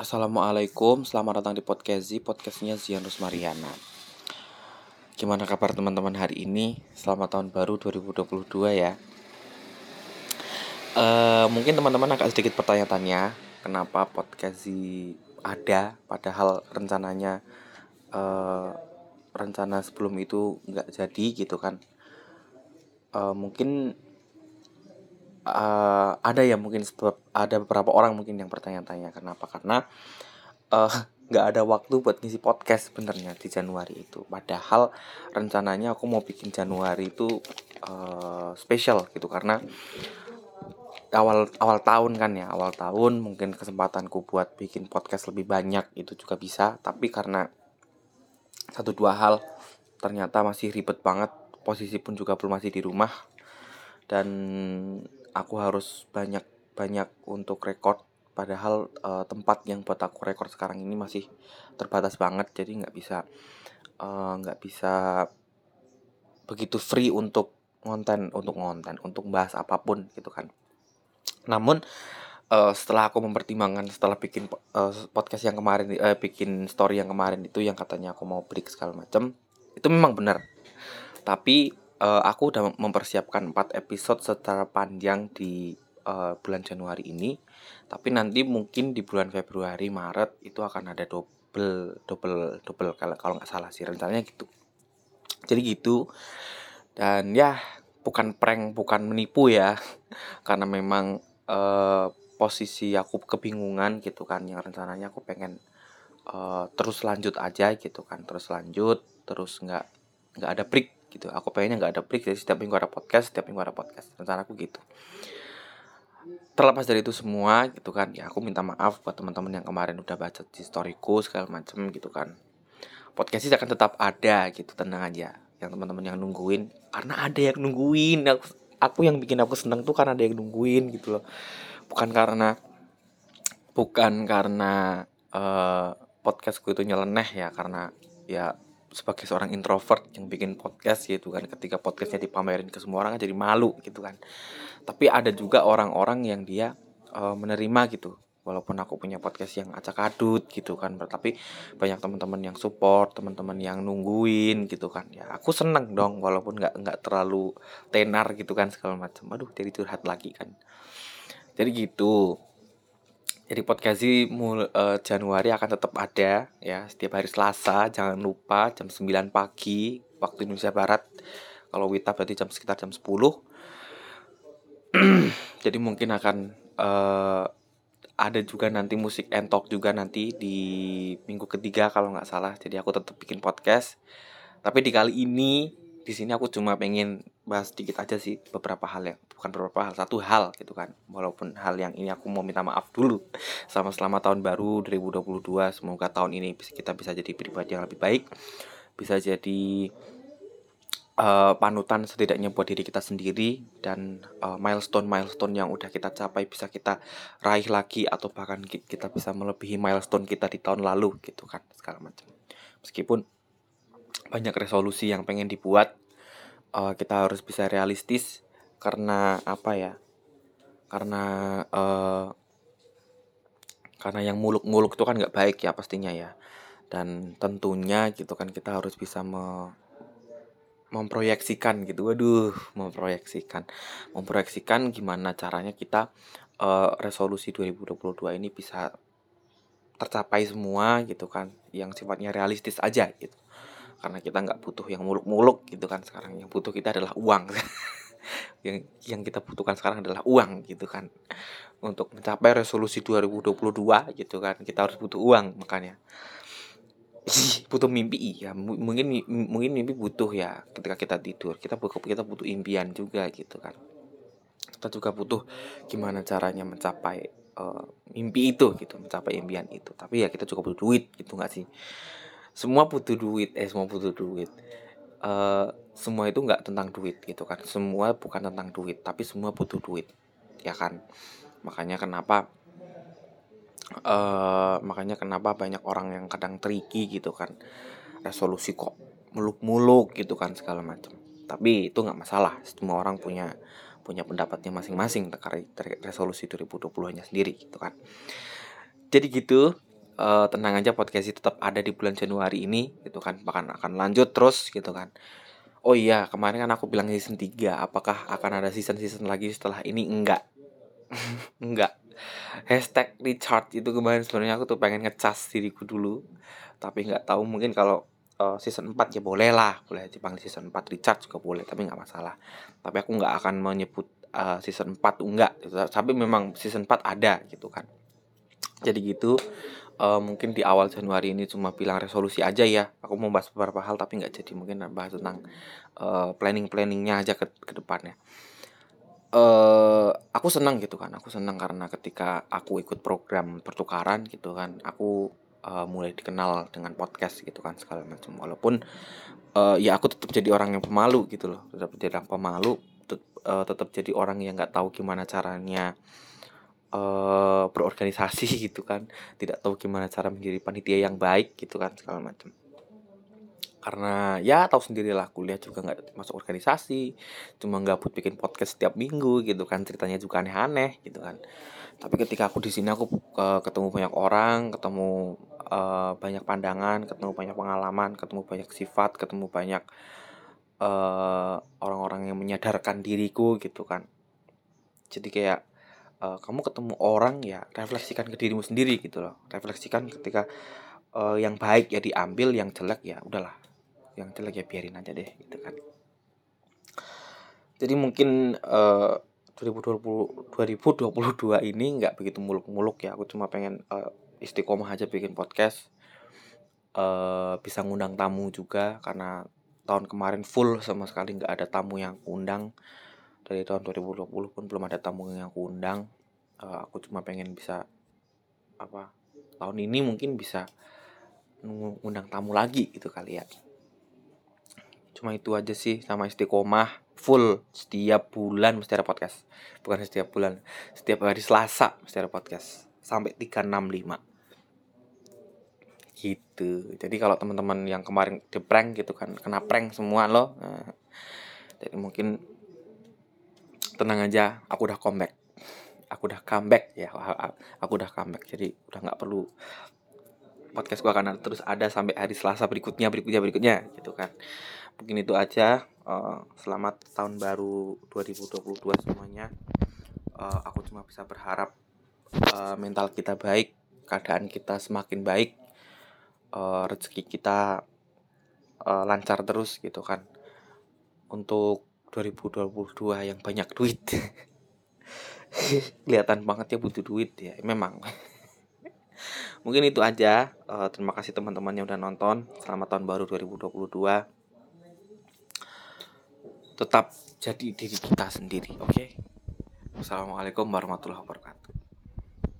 Assalamualaikum, selamat datang di podcast Z, podcastnya Zian Mariana. Gimana kabar teman-teman hari ini? Selamat tahun baru 2022 ya. Uh, mungkin teman-teman agak sedikit pertanyaan-tanya, kenapa podcast Z ada, padahal rencananya uh, rencana sebelum itu nggak jadi gitu kan. Uh, mungkin uh, ada ya mungkin ada beberapa orang mungkin yang bertanya-tanya kenapa. Karena uh, nggak ada waktu buat ngisi podcast sebenarnya di Januari itu. Padahal rencananya aku mau bikin Januari itu uh, spesial gitu. Karena awal awal tahun kan ya awal tahun mungkin kesempatanku buat bikin podcast lebih banyak itu juga bisa. Tapi karena satu dua hal ternyata masih ribet banget. Posisi pun juga belum masih di rumah. Dan aku harus banyak banyak untuk record. Padahal uh, tempat yang buat aku record sekarang ini masih terbatas banget jadi nggak bisa eh, nggak uh, bisa begitu free untuk konten untuk konten untuk bahas apa pun gitu kan. Namun uh, setelah aku mempertimbangkan setelah bikin uh, podcast yang kemarin uh, bikin story yang kemarin itu yang katanya aku mau break segala macam itu memang benar. Tapi uh, aku udah mempersiapkan 4 episode secara panjang di uh, bulan Januari ini. Tapi nanti mungkin di bulan Februari Maret itu akan ada double double double kalau kalau nggak salah sih rencananya gitu. Jadi gitu. Dan ya bukan prank, bukan menipu ya. Karena memang uh, posisi aku kebingungan gitu kan yang rencananya aku pengen uh, terus lanjut aja gitu kan terus lanjut terus nggak nggak ada break gitu. Aku pengennya nggak ada break jadi setiap minggu ada podcast setiap minggu ada podcast. Rencana aku gitu. Terlepas dari itu semua gitu kan ya aku minta maaf buat teman-teman yang kemarin udah baca di storyku segala macem gitu kan. Podcast ini akan tetap ada gitu tenang aja. Yang teman-teman yang nungguin karena ada yang nungguin. Aku aku yang bikin aku seneng tuh karena ada yang nungguin gitu loh. Bukan karena bukan karena uh, podcastku itu nyeleneh ya karena ya sebagai seorang introvert yang bikin podcast gitu kan. Ketika podcastnya dipamerin ke semua orang jadi malu gitu kan. Tapi ada juga orang-orang yang dia uh, menerima gitu. Walaupun aku punya podcast yang acak adut gitu kan. Tapi banyak teman-teman yang support teman-teman yang nungguin gitu kan. Ya aku seneng dong walaupun nggak nggak terlalu tenar gitu kan segala macam. Aduh jadi curhat lagi kan. Jadi gitu jadi podcast mul uh, Januari akan tetap ada ya setiap hari Selasa. Jangan lupa jam 9 pagi waktu Indonesia Barat. Kalau Wita berarti jam sekitar jam 10. Jadi mungkin akan uh, ada juga nanti musik entok juga nanti di minggu ketiga kalau nggak salah. Jadi aku tetap bikin podcast. Tapi di kali ini di sini aku cuma pengen bahas sedikit aja sih beberapa hal ya bukan beberapa hal satu hal gitu kan. Walaupun hal yang ini aku mau minta maaf dulu sama selama tahun baru 2022 semoga tahun ini kita bisa jadi pribadi yang lebih baik. Bisa jadi uh, panutan setidaknya buat diri kita sendiri dan uh, milestone milestone yang udah kita capai bisa kita raih lagi atau bahkan kita bisa melebihi milestone kita di tahun lalu gitu kan segala macam. Meskipun banyak resolusi yang pengen dibuat uh, kita harus bisa realistis karena apa ya karena uh, karena yang muluk-muluk itu kan nggak baik ya pastinya ya. Dan tentunya gitu kan kita harus bisa me memproyeksikan gitu. Waduh memproyeksikan. Memproyeksikan gimana caranya kita uh, resolusi 2022 ini bisa tercapai semua gitu kan yang sifatnya realistis aja gitu. Karena kita nggak butuh yang muluk-muluk gitu kan sekarang. Yang butuh kita adalah uang yang yang kita butuhkan sekarang adalah uang gitu kan. Untuk mencapai resolusi 2022 gitu kan kita harus butuh uang makanya. Butuh mimpi ya mungkin mungkin mimpi butuh ya ketika kita tidur. Kita butuh kita butuh impian juga gitu kan. Kita juga butuh gimana caranya mencapai uh, mimpi itu gitu mencapai impian itu. Tapi ya kita juga butuh duit gitu nggak sih? Semua butuh duit eh semua butuh duit. Uh, semua itu nggak tentang duit gitu kan. Semua bukan tentang duit tapi semua butuh duit ya kan? Makanya kenapa uh, makanya kenapa banyak orang yang kadang tricky gitu kan. Resolusi kok muluk-muluk gitu kan segala macam tapi itu nggak masalah semua orang punya punya pendapatnya masing-masing terkait resolusi 2020 nya sendiri gitu kan. Jadi gitu uh, tenang aja podcast ini tetap ada di bulan Januari ini gitu kan. Bahkan akan lanjut terus gitu kan oh iya kemarin kan aku bilang season 3 apakah akan ada season-season lagi setelah ini? Enggak. Enggak. Hashtag recharge itu kemarin sebenarnya aku tuh pengen ngecas diriku dulu. Tapi nggak tahu mungkin kalau uh, season 4 ya boleh lah. Boleh dipanggil season 4 recharge juga boleh tapi nggak masalah. Tapi aku nggak akan menyebut uh, season 4 enggak. Tapi memang season 4 ada gitu kan. Jadi gitu uh, mungkin di awal Januari ini cuma bilang resolusi aja ya. Aku mau bahas beberapa hal tapi nggak jadi mungkin bahas tentang uh, planning planningnya aja ke, ke depannya. Uh, aku senang gitu kan. Aku senang karena ketika aku ikut program pertukaran gitu kan aku uh, mulai dikenal dengan podcast gitu kan segala macam. Walaupun uh, ya aku tetap jadi orang yang pemalu gitu loh. Tetap jadi orang pemalu tet uh, tetap jadi orang yang nggak tahu gimana caranya uh, berorganisasi gitu kan. Tidak tahu gimana cara menjadi panitia yang baik gitu kan segala macam. Karena ya tahu sendirilah kuliah juga nggak masuk organisasi. Cuma gabut bikin podcast setiap minggu gitu kan ceritanya juga aneh-aneh gitu kan. Tapi ketika aku di sini aku uh, ketemu banyak orang ketemu uh, banyak pandangan ketemu banyak pengalaman ketemu banyak sifat ketemu banyak orang orang-orang yang menyadarkan diriku gitu kan. Jadi kayak uh, kamu ketemu orang ya refleksikan ke dirimu sendiri gitu loh. Refleksikan ketika uh, yang baik ya diambil yang jelek ya udahlah. Yang jelek ya biarin aja deh gitu kan. Jadi mungkin uh, 2020 2022 ini nggak begitu muluk-muluk ya. Aku cuma pengen uh, istiqomah aja bikin podcast. Uh, bisa ngundang tamu juga karena tahun kemarin full sama sekali nggak ada tamu yang undang dari tahun 2020 pun belum ada tamu yang aku undang. Uh, aku cuma pengen bisa apa tahun ini mungkin bisa ngundang tamu lagi gitu kali ya. Cuma itu aja sih sama istiqomah full setiap bulan mesti ada podcast. Bukan setiap bulan setiap hari Selasa mesti ada podcast. Sampai 365 gitu. Jadi kalau teman-teman yang kemarin di gitu kan kena prank semua loh. Nah, jadi mungkin tenang aja aku udah comeback. Aku udah comeback ya aku udah comeback jadi udah nggak perlu podcast gua akan terus ada sampai hari Selasa berikutnya berikutnya berikutnya gitu kan. Mungkin itu aja uh, selamat tahun baru 2022 semuanya. Uh, aku cuma bisa berharap uh, mental kita baik keadaan kita semakin baik uh, rezeki kita uh, lancar terus gitu kan. Untuk 2022 yang banyak duit. Kelihatan banget ya butuh duit ya memang. Mungkin itu aja. Uh, terima kasih teman-teman yang udah nonton. Selamat tahun baru 2022 tetap jadi diri kita sendiri oke? Okay? Assalamualaikum warahmatullahi wabarakatuh